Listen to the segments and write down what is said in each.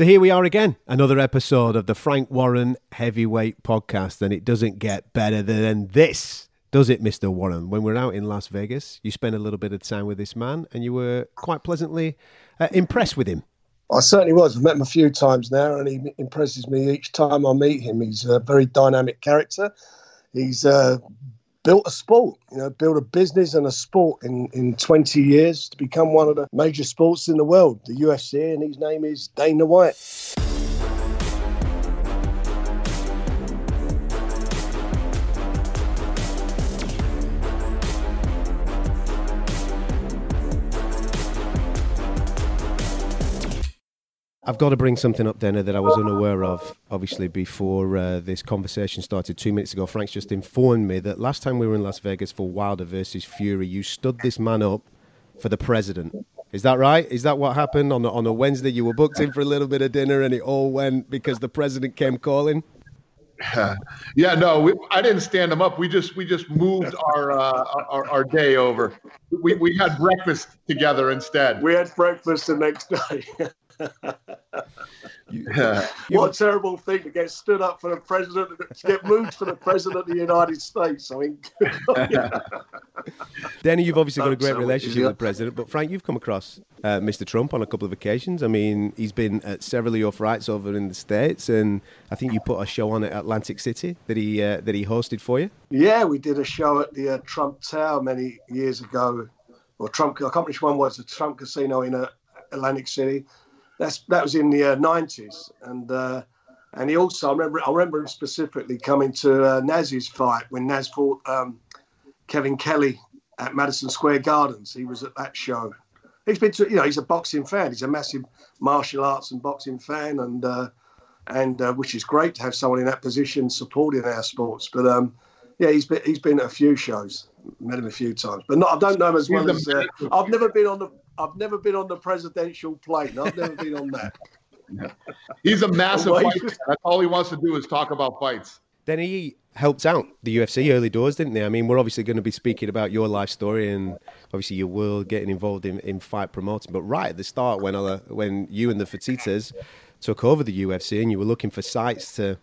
So here we are again, another episode of the Frank Warren Heavyweight Podcast, and it doesn't get better than this, does it, Mr. Warren? When we're out in Las Vegas, you spent a little bit of time with this man, and you were quite pleasantly uh, impressed with him. I certainly was. I've met him a few times now, and he impresses me each time I meet him. He's a very dynamic character. He's uh, built a sport, you know, built a business and a sport in, in 20 years to become one of the major sports in the world, the UFC, and his name is Dana White. I've got to bring something up, Dana, that I was unaware of, obviously, before uh, this conversation started two minutes ago. Frank's just informed me that last time we were in Las Vegas for Wilder versus Fury, you stood this man up for the president. Is that right? Is that what happened on a, on a Wednesday? You were booked in for a little bit of dinner and it all went because the president came calling? yeah, no, we, I didn't stand him up. We just we just moved our uh, our, our day over. We we had breakfast together instead. We had breakfast the next day. Yeah. what a terrible thing to get stood up for the president, to get moved for the president of the United States. I mean, Danny, you've obviously got a great relationship with the president, but Frank, you've come across uh, Mr. Trump on a couple of occasions. I mean, he's been at several of your fights over in the states, and I think you put a show on at Atlantic City that he uh, that he hosted for you. Yeah, we did a show at the uh, Trump Tower many years ago. Or Trump, I can't remember which one was the Trump Casino in uh, Atlantic City that's that was in the uh, 90s, and uh, and he also I remember I remember him specifically coming to uh, Naz's fight when Naz fought um, Kevin Kelley at Madison Square Gardens. He was at that show. He's been to you know he's a boxing fan. He's a massive martial arts and boxing fan, and uh, and uh, which is great to have someone in that position supporting our sports. But um, yeah, he's been he's been at a few shows, met him a few times, but not, I don't know him as well as uh, I've never been on the I've never been on the presidential plane. I've never been on that. He's a massive fighter. That's all he wants to do is talk about fights. Then he helped out the UFC early doors, didn't he? I mean, we're obviously going to be speaking about your life story and obviously your world getting involved in, in fight promoting. But right at the start, when uh, when you and the Fertittas took over the UFC and you were looking for sites to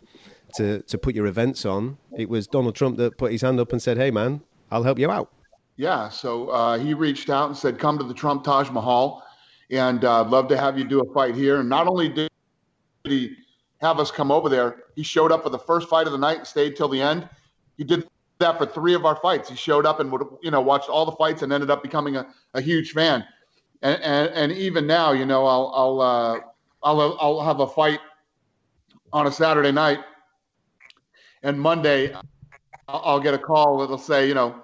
to to put your events on, it was Donald Trump that put his hand up and said, "Hey, man, I'll help you out." Yeah, so uh, he reached out and said, "Come to the Trump Taj Mahal, and uh, I'd love to have you do a fight here." And not only did he have us come over there, he showed up for the first fight of the night and stayed till the end. He did that for three of our fights. He showed up and would you know watched all the fights and ended up becoming a, a huge fan. And, and and even now, you know, I'll I'll uh, I'll I'll have a fight on a Saturday night, and Monday I'll get a call that'll say, you know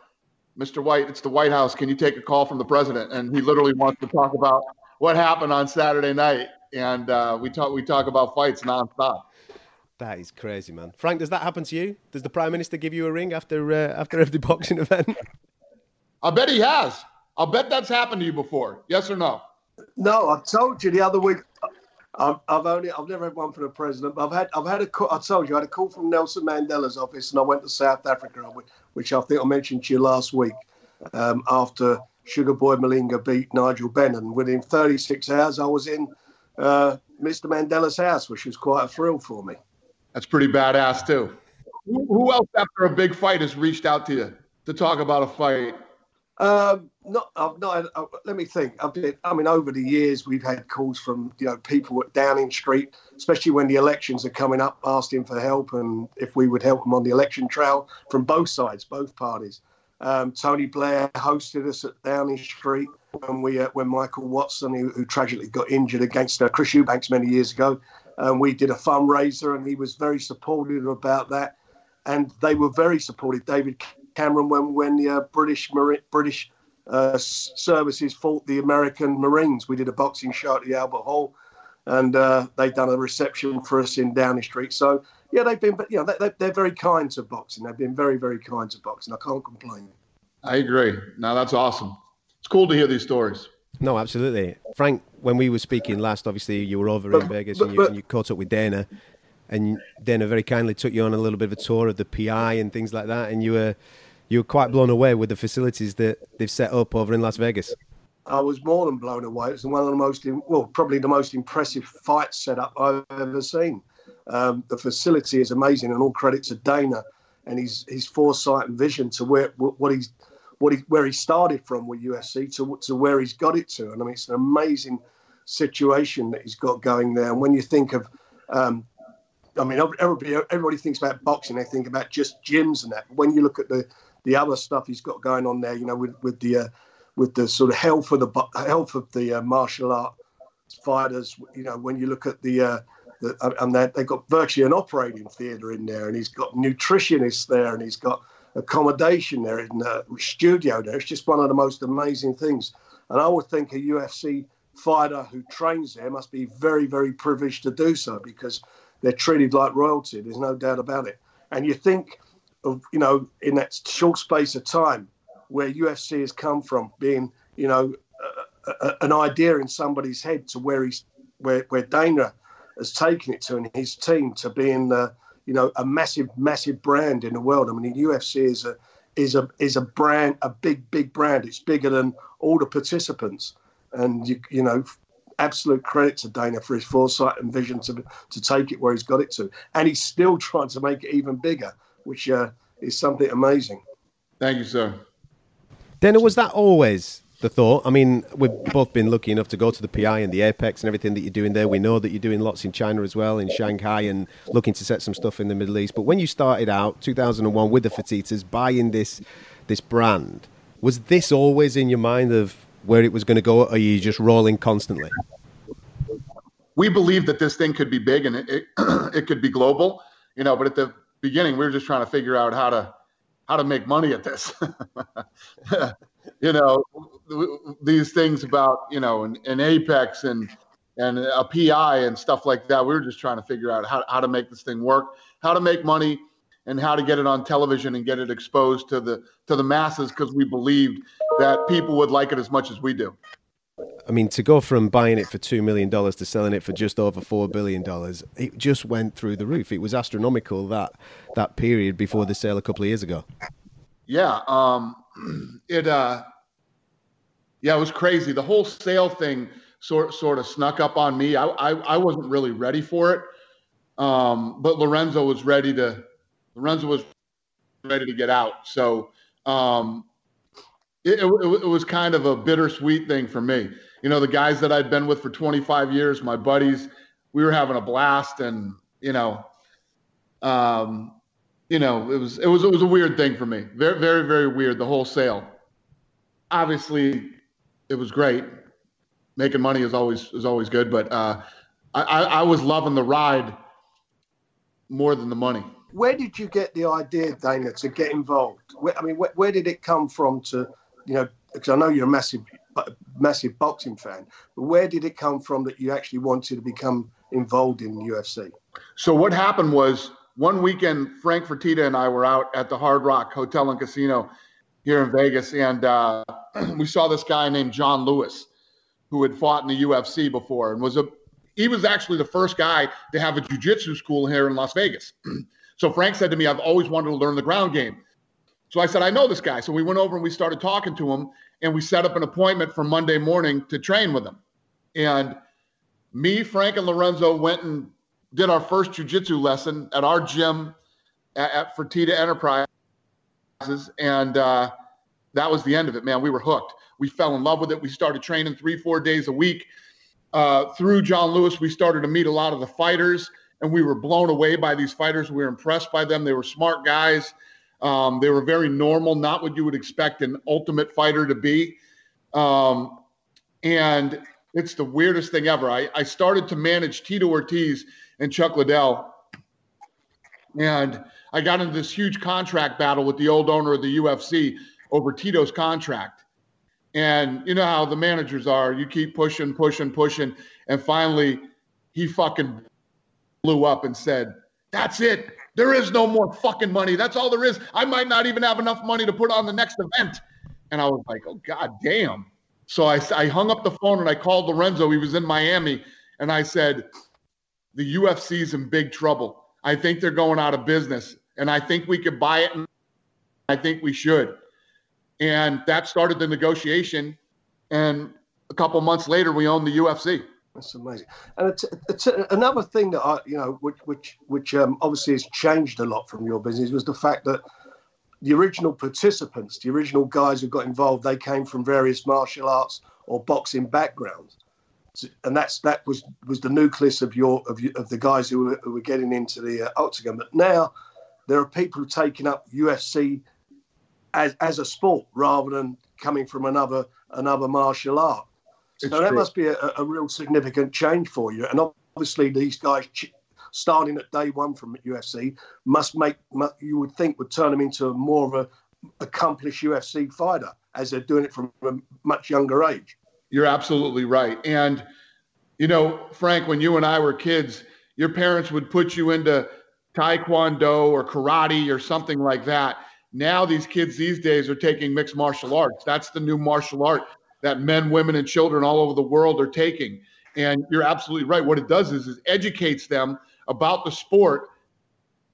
Mr. White, it's the White House. Can you take a call from the president? And he literally wants to talk about what happened on Saturday night. And uh, we talk we talk about fights nonstop. That is crazy, man. Frank, does that happen to you? Does the prime minister give you a ring after uh, after every boxing event? I bet he has. I'll bet that's happened to you before. Yes or no? No, I told you the other week. I've, I've only I've never had one for the president, but I've had I've had a call. I told you I had a call from Nelson Mandela's office, and I went to South Africa, which I think I mentioned to you last week. Um, after Sugar Boy Malinga beat Nigel Benn, within 36 hours, I was in uh, Mr. Mandela's house, which was quite a thrill for me. That's pretty badass too. Who, who else after a big fight has reached out to you to talk about a fight? Um, not, I've not. Uh, let me think. I've been, I mean, over the years, we've had calls from you know people at Downing Street, especially when the elections are coming up, asking for help and if we would help them on the election trail from both sides, both parties. Um, Tony Blair hosted us at Downing Street when we uh, when Michael Watson, who, who, tragically got injured against uh, Chris Eubanks many years ago, and we did a fundraiser, and he was very supportive about that, and they were very supportive. David Cameron when when the uh, British British uh, services fought the American Marines. We did a boxing show at the Albert Hall, and uh, they've done a reception for us in Downing Street. So yeah, they've been, you know, they, they're very kind to boxing. They've been very, very kind to boxing. I can't complain. I agree. Now that's awesome. It's cool to hear these stories. No, absolutely, Frank. When we were speaking last, obviously you were over but, in Vegas but, and, you, and you caught up with Dana, and Dana very kindly took you on a little bit of a tour of the PI and things like that, and you were you were quite blown away with the facilities that they've set up over in Las Vegas. I was more than blown away. It was one of the most, well, probably the most impressive fight setup I've ever seen. Um, the facility is amazing, and all credit to Dana and his his foresight and vision to where what he's what he where he started from with UFC to to where he's got it to. And I mean, it's an amazing situation that he's got going there. And when you think of, um, I mean, everybody everybody thinks about boxing, they think about just gyms and that. When you look at the the other stuff he's got going on there, you know, with with the uh, with the sort of health of the health of the uh, martial art fighters. You know, when you look at the, uh, the and they've got virtually an operating theatre in there, and he's got nutritionists there, and he's got accommodation there in the studio there. It's just one of the most amazing things. And I would think a UFC fighter who trains there must be very, very privileged to do so because they're treated like royalty. There's no doubt about it. And you think of, you know, in that short space of time, where UFC has come from, being you know a, a, an idea in somebody's head to where he's where where Dana has taken it to, and his team to being uh, you know a massive massive brand in the world. I mean, the UFC is a is a is a brand, a big big brand. It's bigger than all the participants, and you you know absolute credit to Dana for his foresight and vision to to take it where he's got it to, and he's still trying to make it even bigger, which uh, is something amazing. Thank you, sir. Then was that always the thought? I mean, we've both been lucky enough to go to the PI and the Apex and everything that you're doing there. We know that you're doing lots in China as well, in Shanghai, and looking to set some stuff in the Middle East. But when you started out, 2001, with the Fertittas, buying this this brand, was this always in your mind of where it was going to go, or are you just rolling constantly? We believed that this thing could be big and it, it, it could be global, you know. But at the beginning, we were just trying to figure out how to how to make money at this. you know, these things about, you know, an, an, Apex and and a PI and stuff like that. We were just trying to figure out how, how to make this thing work, how to make money and how to get it on television and get it exposed to the to the masses because we believed that people would like it as much as we do. I mean, to go from buying it for $2 million to selling it for just over $4 billion, it just went through the roof. It was astronomical that, that period before the sale a couple of years ago. Yeah. Um, it, uh, yeah, it was crazy. The whole sale thing sort, sort of snuck up on me. I, I, I wasn't really ready for it. Um, but Lorenzo was ready to, Lorenzo was ready to get out. So, um, it, it, it, was kind of a bittersweet thing for me. You know, the guys that I'd been with for 25 years, my buddies, we were having a blast, and you know, um, you know, it was it was it was a weird thing for me. Very very very weird. The whole sale. Obviously, it was great. Making money is always is always good, but uh, I, I was loving the ride more than the money. Where did you get the idea, Dana, to get involved? Where, I mean, where, where did it come from to you know, because I know you're a massive, massive boxing fan, but where did it come from that you actually wanted to become involved in UFC? So what happened was one weekend, Frank Fertitta and I were out at the Hard Rock Hotel and Casino here in Vegas, and uh, we saw this guy named John Lewis, who had fought in the UFC before and was a he was actually the first guy to have a jiu-jitsu school here in Las Vegas. so Frank said to me, I've always wanted to learn the ground game. So I said, I know this guy. So we went over and we started talking to him and we set up an appointment for Monday morning to train with him. And me, Frank, and Lorenzo went and did our first jujitsu lesson at our gym at, at Fertitta Enterprises. And uh, that was the end of it, man. We were hooked. We fell in love with it. We started training three, four days a week. Uh, through John Lewis, we started to meet a lot of the fighters, and we were blown away by these fighters. We were impressed by them. They were smart guys. Um, they were very normal, not what you would expect an ultimate fighter to be. Um, and it's the weirdest thing ever. I, I started to manage Tito Ortiz and Chuck Liddell. And I got into this huge contract battle with the old owner of the UFC over Tito's contract. And you know how the managers are. You keep pushing, pushing, pushing. And finally, he fucking blew up and said, That's it. There is no more fucking money. That's all there is. I might not even have enough money to put on the next event. And I was like, oh, God damn. So I, I hung up the phone and I called Lorenzo. He was in Miami. And I said, the UFC's in big trouble. I think they're going out of business. And I think we could buy it. I think we should. And that started the negotiation. and a couple months later, we own the UFC. That's amazing. And it's, it's another thing that I, you know, which which which um, obviously has changed a lot from your business was the fact that the original participants, the original guys who got involved, they came from various martial arts or boxing backgrounds, and that's that was was the nucleus of your of, of the guys who were, who were getting into the uh, octagon. But now there are people taking up UFC as as a sport rather than coming from another another martial art. So it's that true. must be a, a, real significant change for you. And obviously, these guys starting at day one from UFC must make you would think would turn them into a more of a accomplished UFC fighter as they're doing it from a much younger age. You're absolutely right. And you know, Frank, when you and I were kids, your parents would put you into taekwondo or karate or something like that. Now these kids these days are taking mixed martial arts. That's the new martial art that men, women, and children all over the world are taking. And you're absolutely right. What it does is, is educates them about the sport.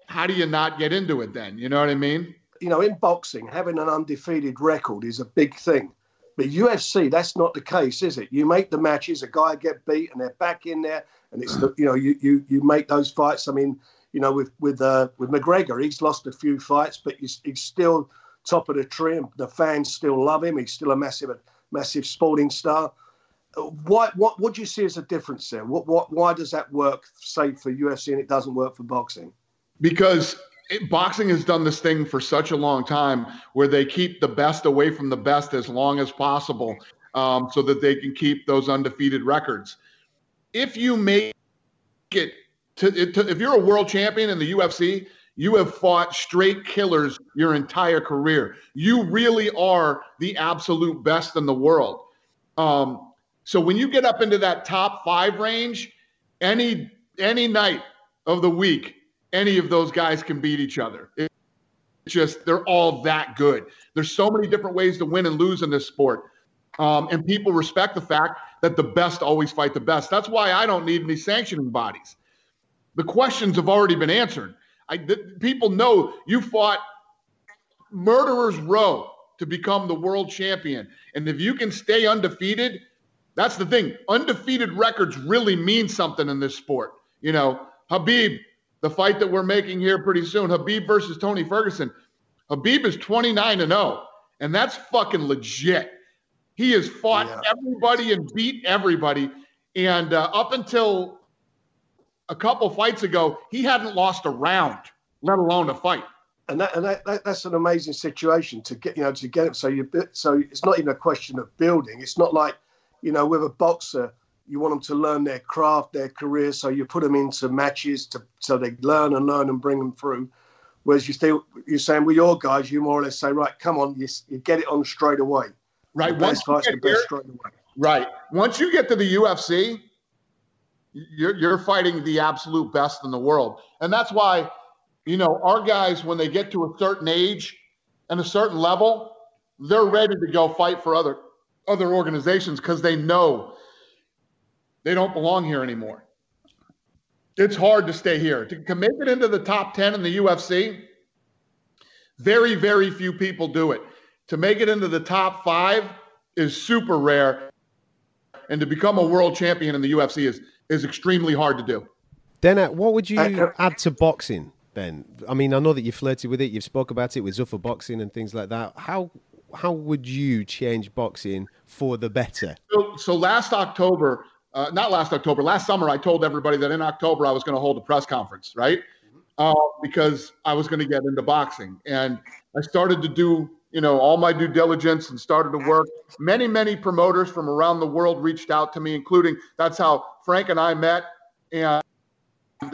How do you not get into it then? You know what I mean? You know, in boxing, having an undefeated record is a big thing. But UFC, that's not the case, is it? You make the matches, a guy get beat, and they're back in there, and it's the, you know you you you make those fights. I mean, you know, with with uh, with McGregor, he's lost a few fights, but he's, he's still top of the tree, and the fans still love him. He's still a massive massive sporting star. Why, what what do you see as a difference there? What what why does that work, say for UFC, and it doesn't work for boxing? Because it, boxing has done this thing for such a long time, where they keep the best away from the best as long as possible, um, so that they can keep those undefeated records. If you make it to, to, if you're a world champion in the UFC, you have fought straight killers your entire career. You really are the absolute best in the world. Um, so when you get up into that top five range, any any night of the week, any of those guys can beat each other. It's just they're all that good. There's so many different ways to win and lose in this sport. Um, and people respect the fact that the best always fight the best. That's why I don't need any sanctioning bodies. The questions have already been answered. I, people know you fought murderers row to become the world champion. And if you can stay undefeated, that's the thing. Undefeated records really mean something in this sport. You know, Khabib, the fight that we're making here pretty soon, Khabib versus Tony Ferguson. Khabib is 29 and 0, and that's fucking legit. He has fought yeah. everybody and beat everybody. And uh, up until a couple fights ago, he hadn't lost a round, let alone a fight. And that, and that, that, that's an amazing situation to get, you know, to get it. So you, so it's not even a question of building. It's not like, you know, with a boxer, you want them to learn their craft, their career. So you put them into matches to, so they learn and learn and bring them through. Whereas you still, you're saying with your guys, you more or less say, right, come on, you, you get it on straight away. Right. Best fights, the best straight away. Right. Once you get to the UFC, you're, you're fighting the absolute best in the world. And that's why, you know, our guys, when they get to a certain age and a certain level, they're ready to go fight for other other organizations because they know they don't belong here anymore. It's hard to stay here. To, make it into the top 10 in the UFC, very, very few people do it. To make it into the top five is super rare. And to become a world champion in the UFC is is extremely hard to do. Then, what would you uh, add to boxing? then? I mean, I know that you flirted with it. You've spoke about it with Zuffa boxing and things like that. How how would you change boxing for the better? So, so last October, uh, not last October, last summer, I told everybody that in October I was going to hold a press conference, right? Uh, because I was going to get into boxing, and I started to do you know all my due diligence and started to work many many promoters from around the world reached out to me including that's how frank and i met and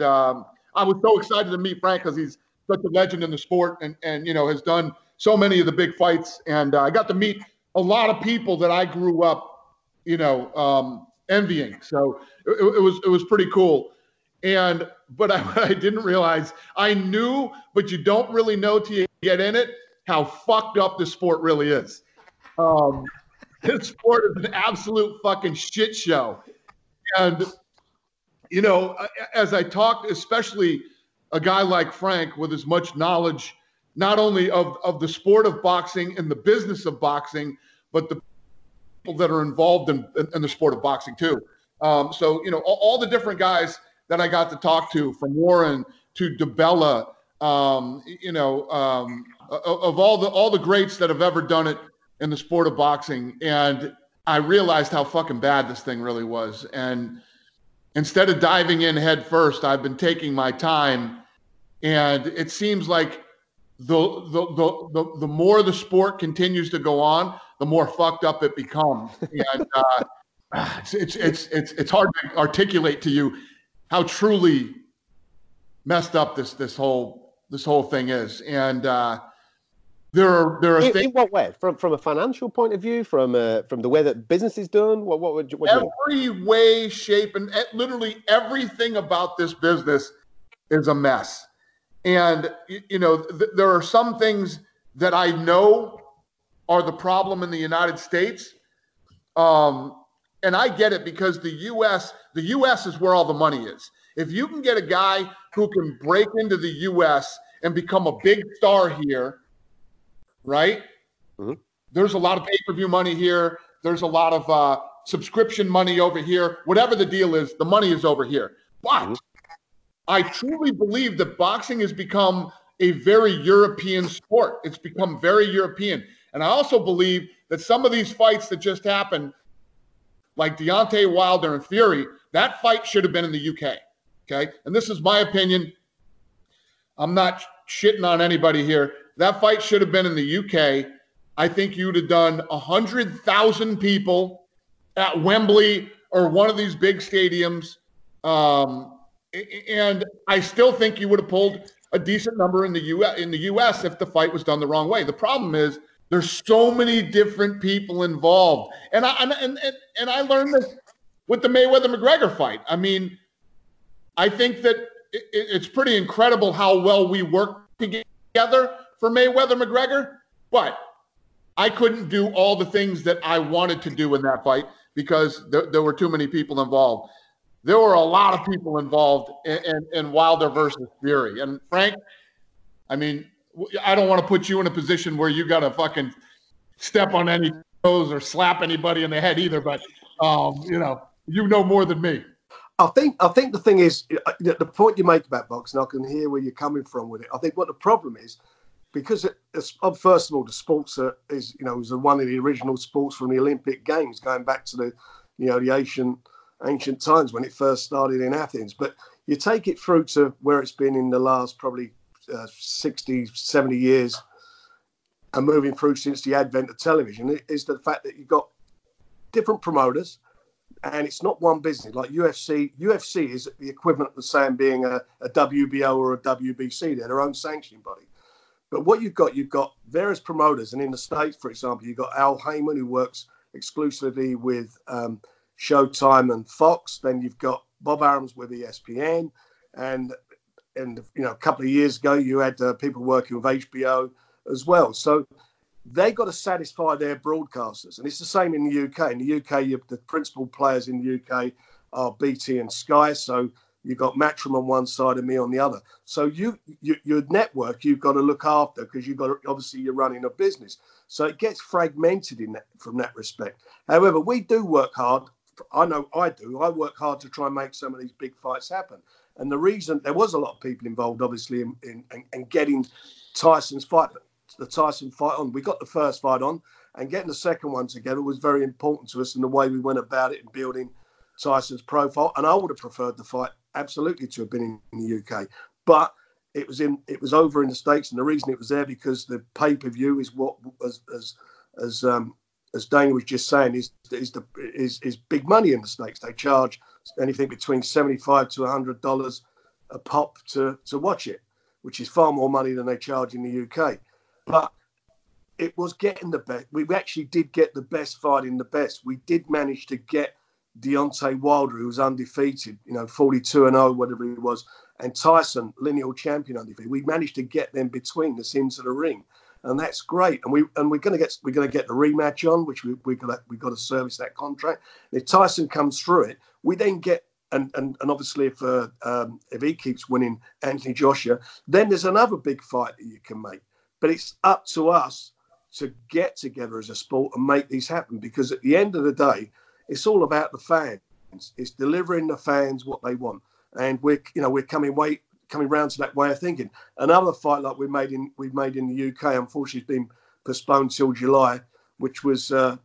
um, i was so excited to meet frank because he's such a legend in the sport and and you know has done so many of the big fights and uh, i got to meet a lot of people that i grew up you know um, envying so it, it, was it was pretty cool and but I, I didn't realize i knew but you don't really know till you get in it how fucked up this sport really is. Um, this sport is an absolute fucking shit show. And, you know, as I talked, especially a guy like Frank with as much knowledge, not only of, of the sport of boxing and the business of boxing, but the people that are involved in, in, the sport of boxing too. Um, so you know all, all, the different guys that I got to talk to, from Warren to DiBella, um, you know, um, of all the all the greats that have ever done it in the sport of boxing, and I realized how fucking bad this thing really was. And instead of diving in head first, I've been taking my time, and it seems like the the the the, the more the sport continues to go on, the more fucked up it becomes. And uh, it's, it's it's it's it's hard to articulate to you how truly messed up this this whole this whole thing is. And uh, there are there are in, things. In what way? From from a financial point of view, from uh, from the way that business is done. What what would you, what every way, shape, and literally everything about this business is a mess. And you know, th- there are some things that I know are the problem in the United States. Um, and I get it because the U.S. the U.S. is where all the money is. If you can get a guy who can break into the U.S. and become a big star here, right? Mm-hmm. There's a lot of pay per view money here. There's a lot of uh, subscription money over here. Whatever the deal is, the money is over here. But mm-hmm. I truly believe that boxing has become a very European sport. It's become very European. And I also believe that some of these fights that just happened like Deontay Wilder and Fury, that fight should have been in the UK. Okay. And this is my opinion. I'm not shitting on anybody here. That fight should have been in the UK. I think you'd have done 100,000 people at Wembley or one of these big stadiums. Um, and I still think you would have pulled a decent number in the US in the US if the fight was done the wrong way. The problem is there's so many different people involved. And I and and, and I learned this with the Mayweather McGregor fight. I mean, I think that it, it's pretty incredible how well we work together for Mayweather McGregor, but I couldn't do all the things that I wanted to do in that fight because there, there were too many people involved. There were a lot of people involved in, in, in Wilder versus Fury. And Frank, I mean, I don't want to put you in a position where you got to fucking step on any toes or slap anybody in the head either. But um, you know, you know more than me. I think I think the thing is uh, the point you make about boxing. I can hear where you're coming from with it. I think what the problem is because it, uh, first of all, the sports is you know was one of the original sports from the Olympic Games, going back to the you know the ancient ancient times when it first started in Athens. But you take it through to where it's been in the last probably uh, 60, 70 years and moving through since the advent of television is the fact that you've got different promoters and it's not one business like UFC. UFC is the equivalent of the same being a, a WBO or a WBC. They're their own sanctioning body. But what you've got, you've got various promoters, and in the states, for example, you've got Al Haymon who works exclusively with um, Showtime and Fox. Then you've got Bob Arum's with ESPN, and and you know a couple of years ago you had uh, people working with HBO as well. So they got to satisfy their broadcasters, and it's the same in the UK. In the UK, the principal players in the UK are BT and Sky. So you've got Matchroom on one side and me on the other. So you, you your network you've got to look after because you've got to, obviously you're running a business. So it gets fragmented in that from that respect. However, we do work hard. I know I do. I work hard to try and make some of these big fights happen. And the reason there was a lot of people involved, obviously, in, in, in, in getting Tyson's fight, the Tyson fight on. We got the first fight on, and getting the second one together was very important to us in the way we went about it and building Tyson's profile. And I would have preferred the fight absolutely to have been in, the UK, but it was in it was over in the states, and the reason it was there because the pay per view is what as as as um, as Dana was just saying, is is the is, is big money in the states. They charge anything between seventy five to hundred dollars a pop to to watch it, which is far more money than they charge in the UK. But it was getting the best. We actually did get the best fight in the best. We did manage to get Deontay Wilder, who was undefeated, you know, 42 and 0, whatever he was, and Tyson, lineal champion undefeated. We managed to get them between us into the ring and that's great. And we and we're going to get we're going to get the rematch on, which we we got we got to service that contract. And if Tyson comes through it, we then get and and, and obviously if uh, um, if he keeps winning Anthony Joshua, then there's another big fight that you can make. But it's up to us to get together as a sport and make these happen. Because at the end of the day, it's all about the fans. It's delivering the fans what they want, and we're you know we're coming way coming round to that way of thinking. Another fight like we made in we've made in the UK, unfortunately, has been postponed till July, which was uh,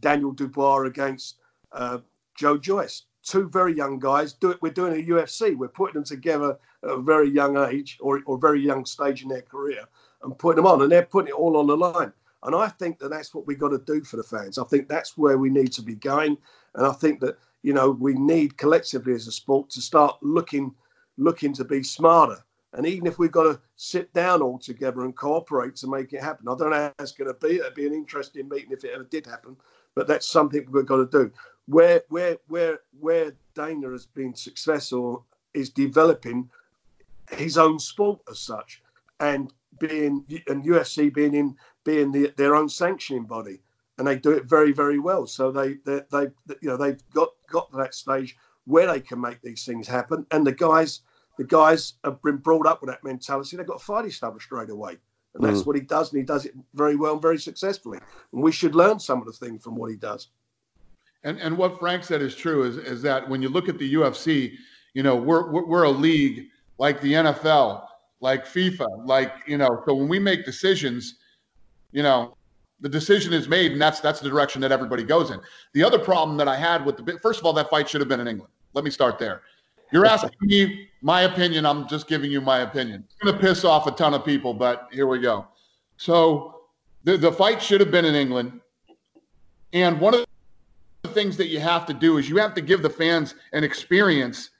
Daniel Dubois against uh, Joe Joyce. Two very young guys. Do it. We're doing a UFC. We're putting them together at a very young age or or very young stage in their career and putting them on, and they're putting it all on the line. And I think that that's what we've got to do for the fans. I think that's where we need to be going. And I think that, you know, we need collectively as a sport to start looking looking to be smarter. And even if we've got to sit down all together and cooperate to make it happen, I don't know how it's going to be. It'd be an interesting meeting if it ever did happen, but that's something we've got to do. Where where where where Dana has been successful is developing his own sport as such, and being and UFC being in being the, their own sanctioning body, and they do it very very well. So they they they you know they've got got to that stage where they can make these things happen. And the guys, the guys have been brought up with that mentality. They've got a fight established straight away. And that's mm. what he does, and he does it very well and very successfully. And we should learn some of the things from what he does. And and what Frank said is true is is that when you look at the UFC, you know, we're we're a league like the NFL, like FIFA, like you know, so when we make decisions, you know, the decision is made, and that's that's the direction that everybody goes in. The other problem that I had with the first of all, that fight should have been in England. Let me start there. You're asking me my opinion. I'm just giving you my opinion. It's going to piss off a ton of people, but here we go. So the, the fight should have been in England. And one of the things that you have to do is you have to give the fans an experience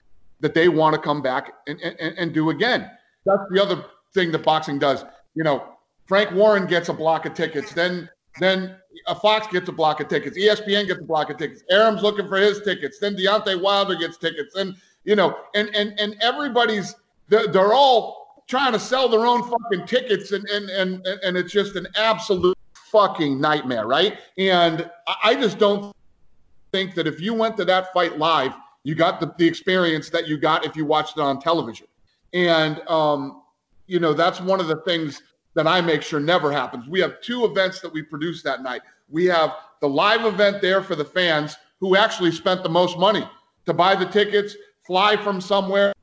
that they want to come back and, and, and do again. That's the other thing that boxing does. You know, Frank Warren gets a block of tickets. Then then a Fox gets a block of tickets. ESPN gets a block of tickets. Arum's looking for his tickets. Then Deontay Wilder gets tickets. And you know, and and and everybody's they're, they're all trying to sell their own fucking tickets, and and and and it's just an absolute fucking nightmare, right? And I just don't think that if you went to that fight live, you got the, the experience that you got if you watched it on television. And um, you know, that's one of the things that I make sure never happens. We have two events that we produce that night. We have the live event there for the fans who actually spent the most money to buy the tickets, fly from somewhere,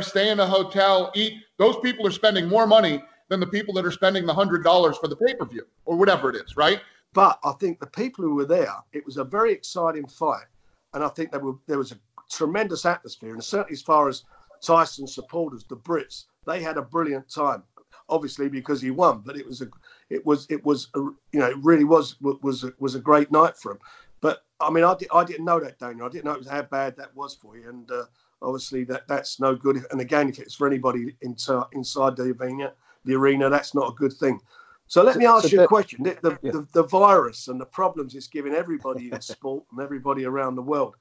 stay in a hotel, eat. Those people are spending more money than the people that are spending the hundred dollars for the pay per view or whatever it is, right? But I think the people who were there, it was a very exciting fight, and I think there, were, there was a tremendous atmosphere, and certainly as far as Tyson supporters, the Brits, they had a brilliant time obviously because he won. But it was a, it was, it was, a, you know, it really was was a, was a great night for him. But I mean, I, I didn't know that, Daniel. I didn't know it was how bad that was for you, and uh, obviously that that's no good. And again, if it's for anybody inside inside the arena, the arena, that's not a good thing. So let me ask you a question: the the, yeah. the, the virus and the problems it's giving everybody in sport and everybody around the world,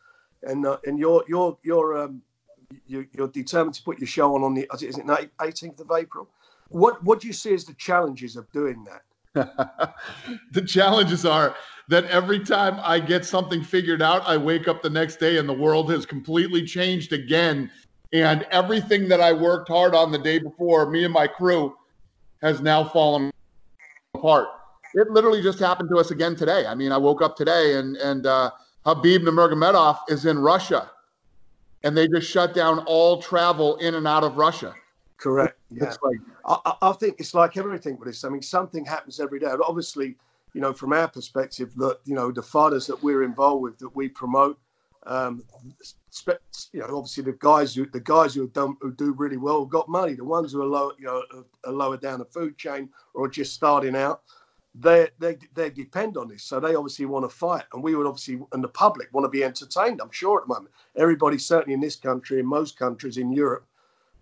and uh, and you're you're you're um, you, are determined to put your show on on the is it 18th of April? What what do you see as the challenges of doing that? the challenges are that every time I get something figured out, I wake up the next day and the world has completely changed again. And everything that I worked hard on the day before, me and my crew, has now fallen apart. It literally just happened to us again today. I mean, I woke up today and and uh, Khabib Nurmagomedov is in Russia, and they just shut down all travel in and out of Russia. Correct. Yeah. Like, I, I, think it's like everything with this. I mean, something happens every day. But obviously, you know, from our perspective, that you know, the fighters that we're involved with, that we promote, um, you know, obviously the guys who the guys who have done who do really well got money. The ones who are low, you know, are lower down the food chain or just starting out, they they they depend on this. So they obviously want to fight, and we would obviously, and the public want to be entertained. I'm sure at the moment, everybody certainly in this country, in most countries in Europe,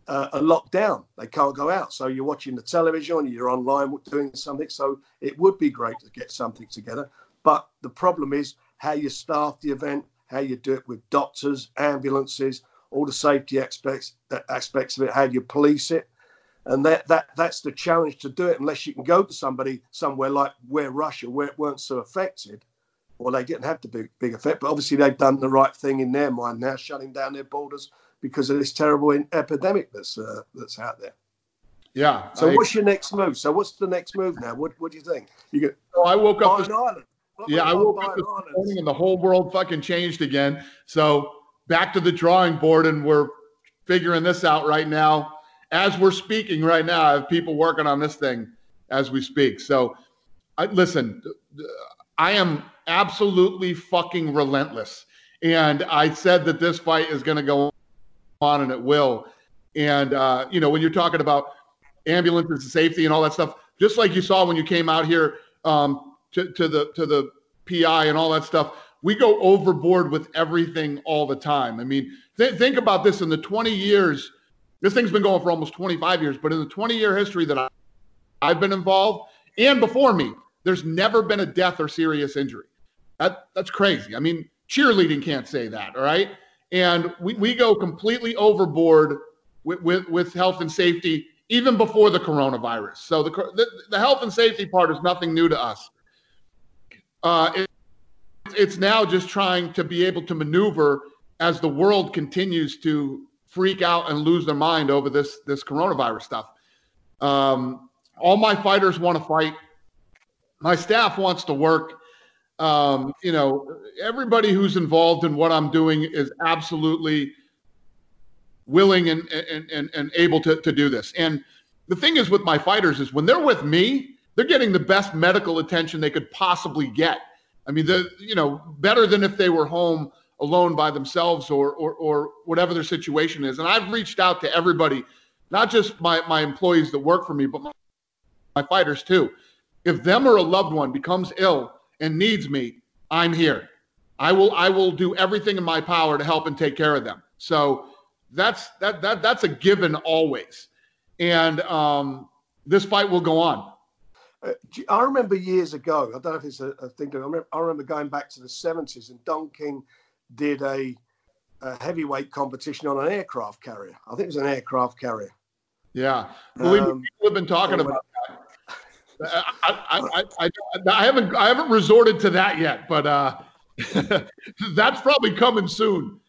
uh, are locked down. They can't go out. So you're watching the television, you're online doing something. So it would be great to get something together. But the problem is how you staff the event, how you do it with doctors, ambulances, all the safety aspects aspects of it, how you police it. And that, that that's the challenge to do it unless you can go to somebody somewhere like where Russia, where it weren't so affected. Well, they didn't have the big, big effect, but obviously they've done the right thing in their mind now, shutting down their borders because of this terrible epidemic that's uh, that's out there. Yeah. So I, what's your next move? So what's the next move now? What What do you think? You get so I woke up. This, island. What yeah, I woke up this morning and the whole world fucking changed again. So back to the drawing board, and we're figuring this out right now as we're speaking right now. I have people working on this thing as we speak. So, I, listen, I am absolutely fucking relentless, and I said that this fight is going to go on, and it will. And uh, you know, when you're talking about ambulances and safety and all that stuff, just like you saw when you came out here um, to, to the to the PI and all that stuff, we go overboard with everything all the time. I mean, th- think about this: in the 20 years, this thing's been going for almost 25 years, but in the 20 year history that I, I've been involved, and before me, there's never been a death or serious injury. That that's crazy. I mean, cheerleading can't say that, all right? And we, we go completely overboard with, with, with health and safety even before the coronavirus. So the, the, the health and safety part is nothing new to us. Uh, it, it's now just trying to be able to maneuver as the world continues to freak out and lose their mind over this this coronavirus stuff. Um, all my fighters want to fight. My staff wants to work. Um, you know, everybody who's involved in what I'm doing is absolutely willing and and and, and able to, to do this. And the thing is with my fighters is when they're with me, they're getting the best medical attention they could possibly get. I mean, the you know, better than if they were home alone by themselves or or or whatever their situation is. And I've reached out to everybody, not just my my employees that work for me, but my, my fighters too. If them or a loved one becomes ill and needs me, I'm here. I will I will do everything in my power to help and take care of them. So that's that that that's a given always. And um, this fight will go on. Uh, I remember years ago. I don't know if it's a, a thing. I, remember, I remember going back to the seventies, and Don King did a, a heavyweight competition on an aircraft carrier. I think it was an aircraft carrier. Yeah, believe me, Um, have been talking about that. I, I, I, I, I haven't I haven't resorted to that yet, but uh, that's probably coming soon.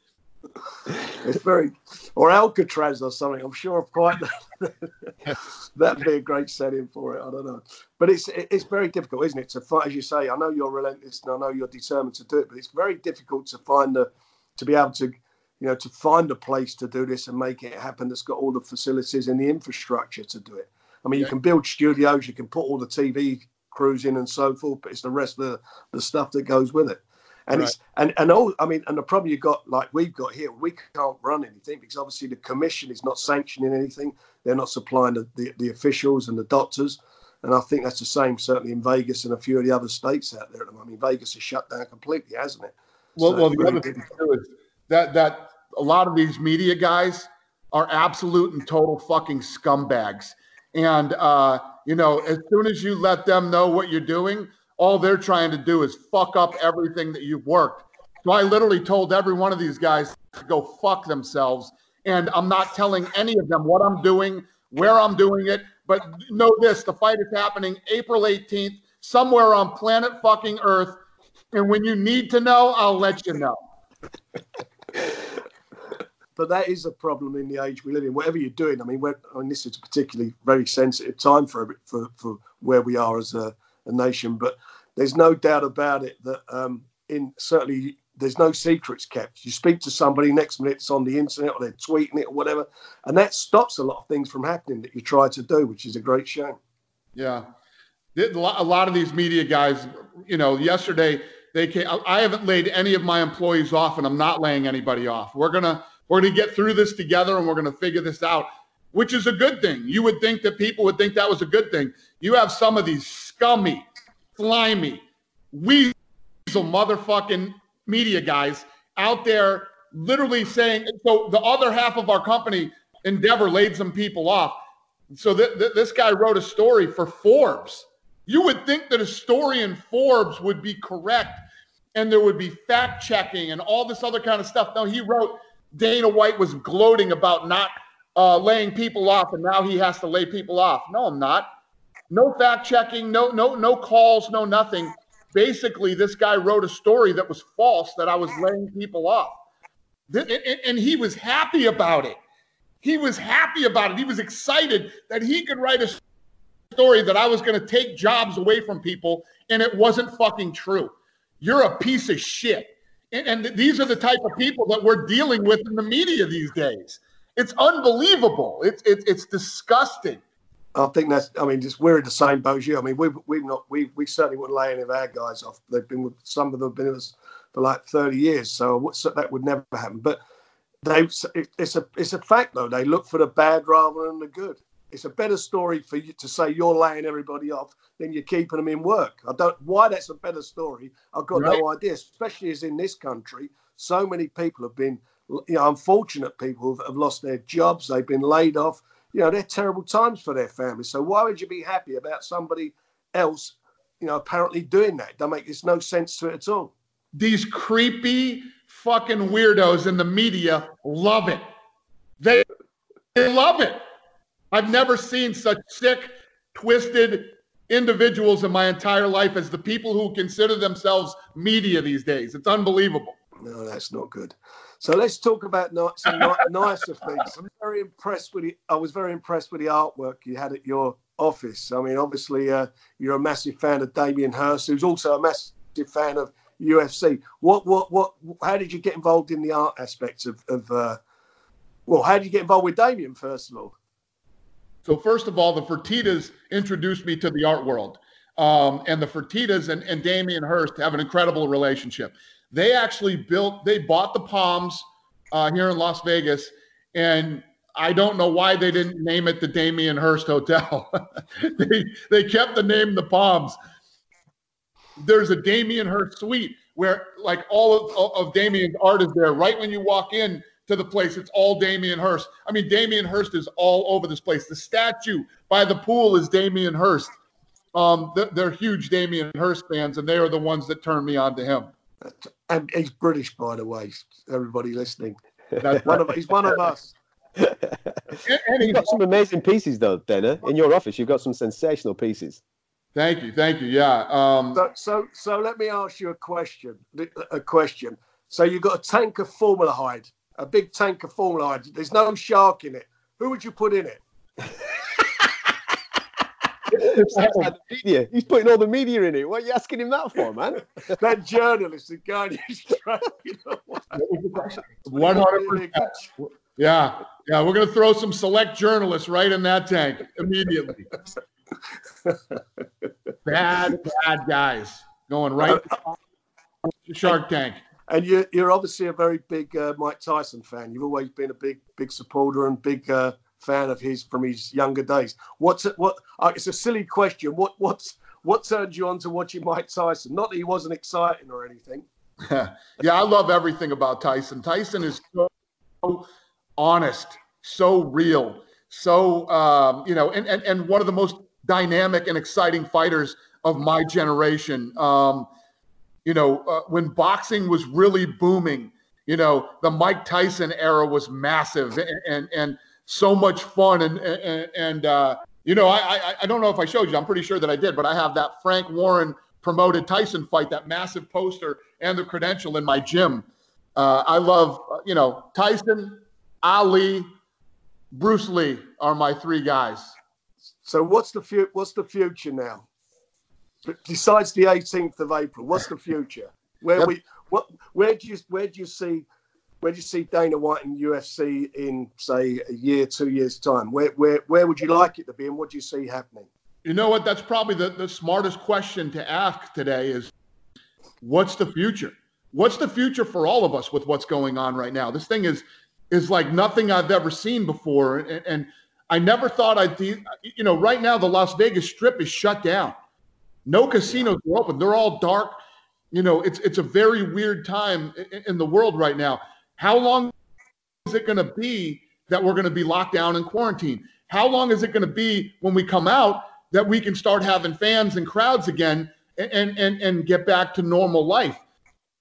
It's very, or Alcatraz or something. I'm sure of quite that'd be a great setting for it. I don't know, but it's it's very difficult, isn't it? To fight, as you say. I know you're relentless, and I know you're determined to do it, but it's very difficult to find the to be able to, you know, to find a place to do this and make it happen. That's got all the facilities and the infrastructure to do it. I mean, you can build studios, you can put all the TV crews in and so forth, but it's the rest of the, the stuff that goes with it. And it's and and all I mean, and the problem you got like we've got here, we can't run anything because obviously the commission is not sanctioning anything. They're not supplying the, the, the officials and the doctors. And I think that's the same certainly in Vegas and a few of the other states out there. at the moment. I mean, Vegas is shut down completely, hasn't it? Well, So well, the really other thing too is that that a lot of these media guys are absolute and total fucking scumbags. And uh, you know, as soon as you let them know what you're doing, all they're trying to do is fuck up everything that you've worked. So I literally told every one of these guys to go fuck themselves. And I'm not telling any of them what I'm doing, where I'm doing it. But know this: the fight is happening April 18th, somewhere on planet fucking Earth. And when you need to know, I'll let you know. But that is a problem in the age we live in. Whatever you're doing, I mean, I mean, this is a particularly very sensitive time for for, for where we are as a, a nation. But there's no doubt about it that um, in certainly there's no secrets kept. You speak to somebody, next minute it's on the internet or they're tweeting it or whatever, and that stops a lot of things from happening that you try to do, which is a great shame. Yeah. A lot of these media guys, you know, yesterday they came, I- haven't laid any of my employees off and I'm not laying anybody off. We're to, we're to get through this together and we're to figure this out, which is a good thing. You would think that people would think that was a good thing. You have some of these scummy, slimy, weasel motherfucking media guys out there literally saying, so the other half of our company, Endeavor, laid some people off. So th- th- this guy wrote a story for Forbes. You would think that a story in Forbes would be correct and there would be fact checking and all this other kind of stuff. No, he wrote Dana White was gloating about not uh, laying people off and now he has to lay people off. No, I'm not. No fact checking, no no no calls, no nothing. Basically, this guy wrote a story that was false that I was laying people off. And- he was happy about it. He was happy about it. He was excited that he could write a story that I was going to take jobs away from people, and it wasn't fucking true. You're a piece of shit. And, and these are the type of people that we're dealing with in the media these days. It's unbelievable. It's it's, it's disgusting. I think that's. I mean, just we're in the same boat as you. I mean, we've we've not we we certainly wouldn't lay any of our guys off. They've been with some of them have been with us for like thirty years, so that would never happen. But they, it's a it's a fact though. They look for the bad rather than the good. It's a better story for you to say you're laying everybody off than you're keeping them in work. I don't why that's a better story. I've got right. no idea. Especially as in this country, so many people have been, you know, unfortunate people have, have lost their jobs. They've been laid off. You know, they're terrible times for their families. So why would you be happy about somebody else, you know, apparently doing that? Don't make this no sense to it at all. These creepy fucking weirdos in the media love it. They, they love it. I've never seen such sick, twisted individuals in my entire life as the people who consider themselves media these days. It's unbelievable. No, that's not good. So let's talk about some nicer things. I'm very impressed with it. I was very impressed with the artwork you had at your office. I mean, obviously, uh, you're a massive fan of Damien Hirst, who's also a massive fan of UFC. What, what, what? How did you get involved in the art aspects of? of uh, well, how did you get involved with Damien first of all? So first of all, the Fertittas introduced me to the art world. Um, and the Fertittas and, and Damien Hirst have an incredible relationship. They actually built, they bought the Palms uh, here in Las Vegas, and I don't know why they didn't name it the Damien Hirst Hotel. they they kept the name the Palms. There's a Damien Hirst suite where like all of, of Damien's art is there. Right when you walk in, to the place. It's all Damien Hirst. I mean, Damien Hirst is all over this place. The statue by the pool is Damien Hirst. Um, they're huge Damien Hirst fans, and they are the ones that turned me on to him. And he's British, by the way. Everybody listening, That's one of, he's one of us. and you've got some amazing pieces, though, Dana. In your office, you've got some sensational pieces. Thank you, thank you. Yeah. Um, so, so, so let me ask you a question. A question. So you've got a tank of formaldehyde a big tank of formaldehyde. There's no shark in it. Who would you put in it? like media. He's putting all the media in it. What are you asking him that for, man? that journalist, the guy who's trying. One hundred percent. Yeah, yeah. We're gonna throw some select journalists right in that tank immediately. bad, bad guys going right Shark Tank and you're, you're obviously a very big uh, Mike Tyson fan. You've always been a big big supporter and big uh, fan of his from his younger days. What's what? Uh, it's a silly question. What what's what turned you on to watching Mike Tyson? Not that he wasn't exciting or anything. yeah, I love everything about Tyson. Tyson is so honest, so real, so um, you know, and, and and one of the most dynamic and exciting fighters of my generation. Um, you know, uh, when boxing was really booming, you know, the Mike Tyson era was massive and and, and so much fun and and, and uh, you know, I, I I don't know if I showed you. I'm pretty sure that I did, but I have that Frank Warren promoted Tyson fight, that massive poster and the credential in my gym. Uh, I love, uh, you know, Tyson, Ali, Bruce Lee are my three guys. So what's the fu- what's the future now? besides the 18th of April, what's the future? Where yep. we what where do you where do you see where do you see Dana White and UFC in say a year, two years time? Where where where would you like it to be, and what do you see happening? You know what? That's probably the, the smartest question to ask today is what's the future? What's the future for all of us with what's going on right now? This thing is is like nothing I've ever seen before. And, and I never thought I'd, you know, right now the Las Vegas Strip is shut down. No casinos are open. They're all dark. You know, it's it's a very weird time in, in the world right now. How long is it going to be that we're going to be locked down in quarantine? How long is it going to be when we come out that we can start having fans and crowds again and and and get back to normal life?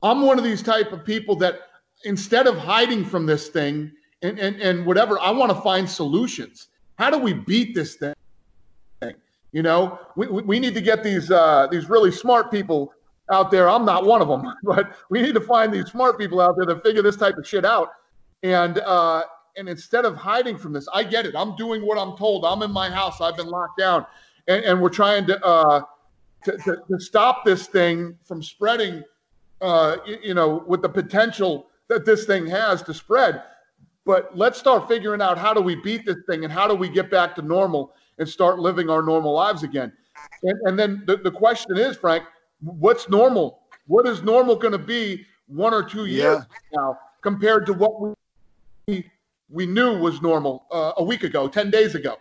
I'm one of these type of people that instead of hiding from this thing and and, and whatever, I want to find solutions. How do we beat this thing? You know, we, we need to get these uh, these really smart people out there. I'm not one of them, but we need to find these smart people out there that figure this type of shit out. And uh, and instead of hiding from this, I get it. I'm doing what I'm told. I'm in my house. I've been locked down, and, and we're trying to, uh, to, to, to stop this thing from spreading. Uh, you, you know, with the potential that this thing has to spread. But let's start figuring out how do we beat this thing and how do we get back to normal and start living our normal lives again. And, and then the, the question is, Frank, what's normal? What is normal going to be one or two years yeah. now compared to what we we knew was normal uh, a week ago, ten days ago?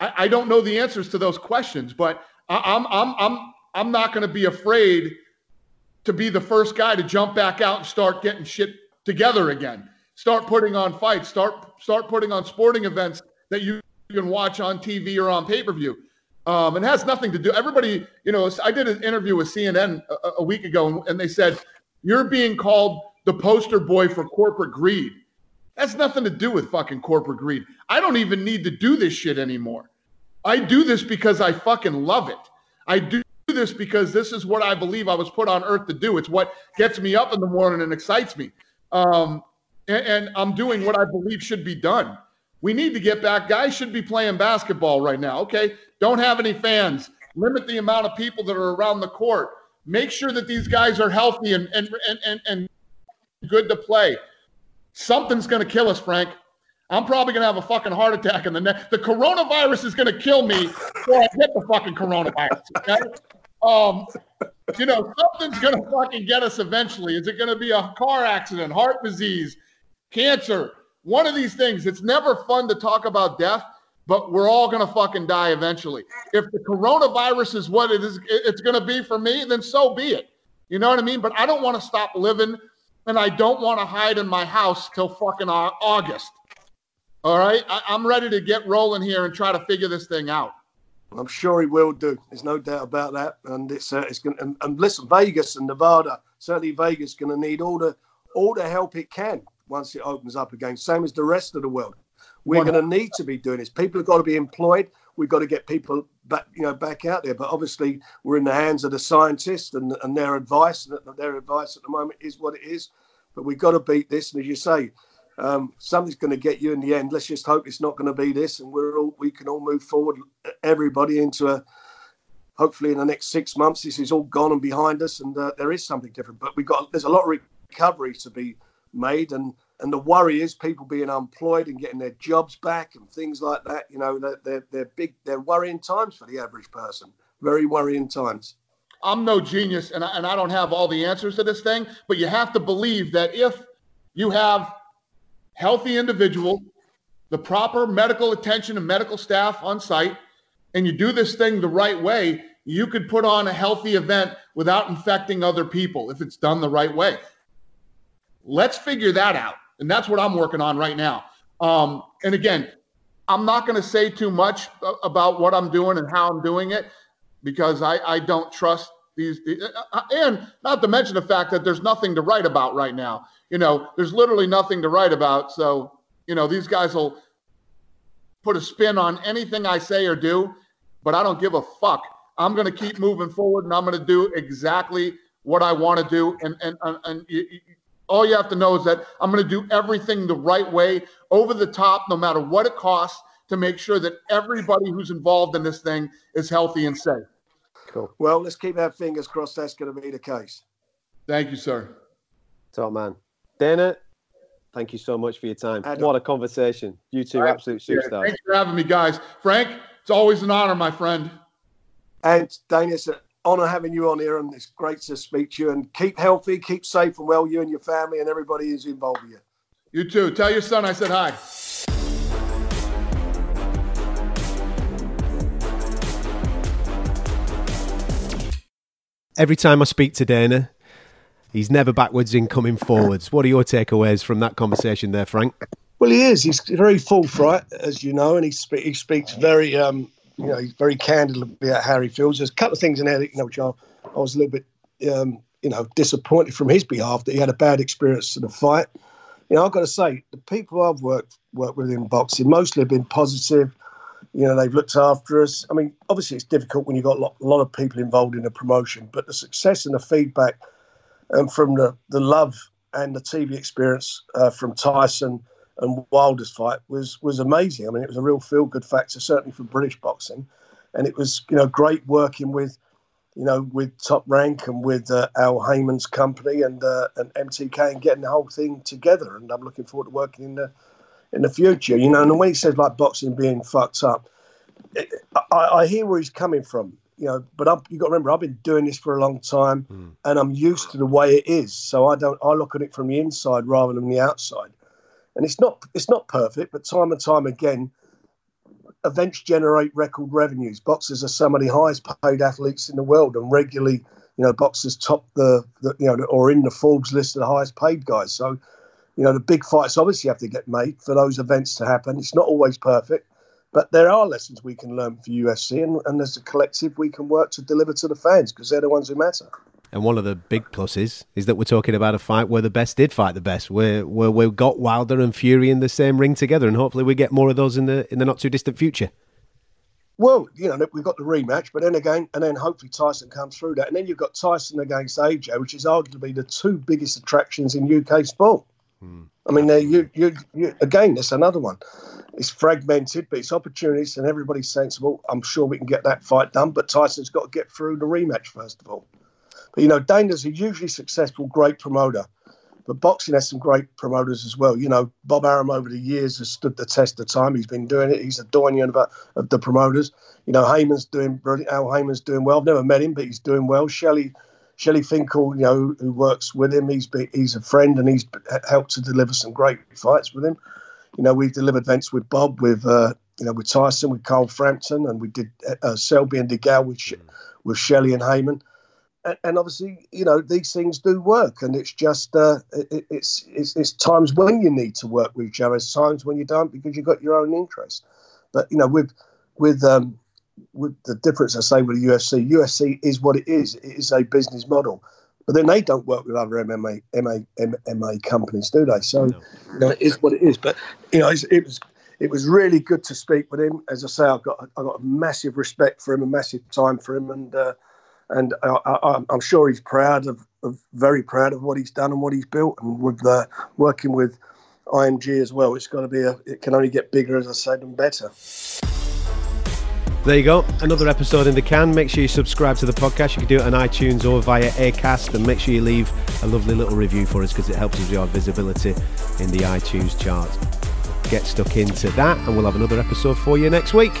I, I, don't know the answers to those questions, but I, I'm I'm I'm I'm not going to be afraid to be the first guy to jump back out and start getting shit together again. Start putting on fights. Start start putting on sporting events that you can watch on TV or on pay per view. Um, it has nothing to do. Everybody, you know, I did an interview with CNN a, a week ago, and they said you're being called the poster boy for corporate greed. That's nothing to do with fucking corporate greed. I don't even need to do this shit anymore. I do this because I fucking love it. I do this because this is what I believe I was put on earth to do. It's what gets me up in the morning and excites me. Um, and, and I'm doing what I believe should be done. We need to get back. Guys should be playing basketball right now. Okay. Don't have any fans. Limit the amount of people that are around the court. Make sure that these guys are healthy and, and, and, and, and good to play. Something's to kill us, Frank. I'm probably to have a fucking heart attack in the next. The coronavirus is to kill me before I get the fucking coronavirus. Okay? Um, you know, something's to fucking get us eventually. Is it to be a car accident, heart disease, cancer? One of these things. It's never fun to talk about death, but we're all going to fucking die eventually. If the coronavirus is what it is, it's going to be for me, then so be it. You know what I mean? But I don't want to stop living, and I don't want to hide in my house till fucking August. All right, I, I'm ready to get rolling here and try to figure this thing out. I'm sure he will do. There's no doubt about that. And it's uh, it's going and, and listen, Vegas and Nevada, certainly Vegas, going to need all the all the help it can once it opens up again. Same as the rest of the world. We're going to need to be doing this. People have got to be employed. We've got to get people back, you know, back out there. But obviously, we're in the hands of the scientists and, and their advice. And their advice at the moment is what it is. But we've got to beat this. And as you say, um, something's going to get you in the end. Let's just hope it's not going to be this, and we're all we can all move forward, everybody into a. Hopefully, in the next six months, this is all gone and behind us, and uh, there is something different. But we got there's a lot of recovery to be made, and and the worry is people being unemployed and getting their jobs back and things like that. You know, they're they're, big, they're worrying times for the average person. Very worrying times. I'm no genius, and I, and I don't have all the answers to this thing, but you have to believe that if you have healthy individual, the proper medical attention and medical staff on site, and you do this thing the right way, you could put on a healthy event without infecting other people if it's done the right way. Let's figure that out. And that's what I'm working on right now. Um, and again, I'm not going to say too much about what I'm doing and how I'm doing it because I, I don't trust these, uh, uh, and not to mention the fact that there's nothing to write about right now you know, there's literally nothing to write about. So, you know, these guys will put a spin on anything I say or do, but I don't give a fuck. I'm going to keep moving forward and I'm going to do exactly what I want to do. And, and, and, and all you have to know is that I'm going to do everything the right way, over the top, no matter what it costs, to make sure that everybody who's involved in this thing is healthy and safe. Cool. Well, let's keep our fingers crossed that's going to be the case. Thank you, sir. Top man. Dana, thank you so much for your time. What a conversation. You two, right. absolute superstars. Thanks for having me, guys. Frank, it's always an honor, my friend. And Dana, it's an honor having you on here, and it's great to speak to you. And keep healthy, keep safe and well, you and your family, and everybody who's involved with you. You too. Tell your son I said hi. Every time I speak to Dana, He's never backwards in coming forwards. What are your takeaways from that conversation there, Frank? Well, he is. He's very forthright, as you know, and he, spe- he speaks very, um, you know, he's very candid about how he feels. There's a couple of things in there that, you know, which I, I was a little bit, um, you know, disappointed from his behalf that he had a bad experience in the fight. You know, I've got to say, the people I've worked worked with in boxing mostly have been positive. You know, they've looked after us. I mean, obviously, it's difficult when you've got a lot, a lot of people involved in a promotion, but the success and the feedback – and from the, the love and the TV experience uh, from Tyson and Wilder's fight was was amazing. I mean, it was a real feel good factor, certainly for British boxing, and it was you know great working with you know with Top Rank and with uh, Al Haymon's company and uh, and MTK and getting the whole thing together. And I'm looking forward to working in the in the future. You know, and when he says like boxing being fucked up, it, I, I hear where he's coming from you know, but i you got to remember, I've been doing this for a long time, mm. and I'm used to the way it is. So I don't, I look at it from the inside rather than the outside. And it's not, it's not perfect, but time and time again, events generate record revenues. Boxers are some of the highest paid athletes in the world, and regularly, you know, boxers top the, the you know, or in the Forbes list of the highest paid guys. So, you know, the big fights obviously have to get made for those events to happen. It's not always perfect but there are lessons we can learn for UFC, and, and as a collective, we can work to deliver to the fans because they're the ones who matter. And one of the big pluses is that we're talking about a fight where the best did fight the best, where where we got Wilder and Fury in the same ring together, and hopefully we get more of those in the in the not too distant future. Well, you know, we've got the rematch, but then again, and then hopefully Tyson comes through that, and then you've got Tyson against AJ, which is arguably the two biggest attractions in UK sport. Hmm. I mean, you, you, you, again, that's another one it's fragmented, but it's opportunities and everybody's sensible. I'm sure we can get that fight done, but Tyson's got to get through the rematch first of all. But you know, Dana's a hugely successful, great promoter. But boxing has some great promoters as well. You know, Bob Arum over the years has stood the test of time. He's been doing it. He's a doyen of, of the promoters. You know, Haymon's doing brilliant. Al Haymon's doing well. I've never met him, but he's doing well. Shelly Shelly Finkel, you know, who works with him, he's he's a friend and he's helped to deliver some great fights with him you know, we've delivered events with Bob, with uh, you know, with Tyson, with Carl Frampton, and we did uh, Selby and DeGale with with Shelly and Haymon. And, obviously, you know, these things do work, and it's just uh, it, it's, it's it's times when you need to work with each other, it's times when you don't because you've got your own interest. But you know, with with um, with the difference I say with the UFC, UFC is what it is. It is a business model. But then they don't work with other MMA MA, MA companies, do they? So no. you know, it is what it is. But you know, it was it was really good to speak with him. As I say, I've got I got a massive respect for him, a massive time for him, and uh, and I, am sure he's proud of, of, very proud of what he's done and what he's built, and with uh, working with IMG as well. It's got to be a. It can only get bigger, as I said, and better. There you go, another episode in the can. Make sure you subscribe to the podcast. You can do it on iTunes or via Acast, and make sure you leave a lovely little review for us because it helps us with our visibility in the iTunes chart. Get stuck into that, and we'll have another episode for you next week.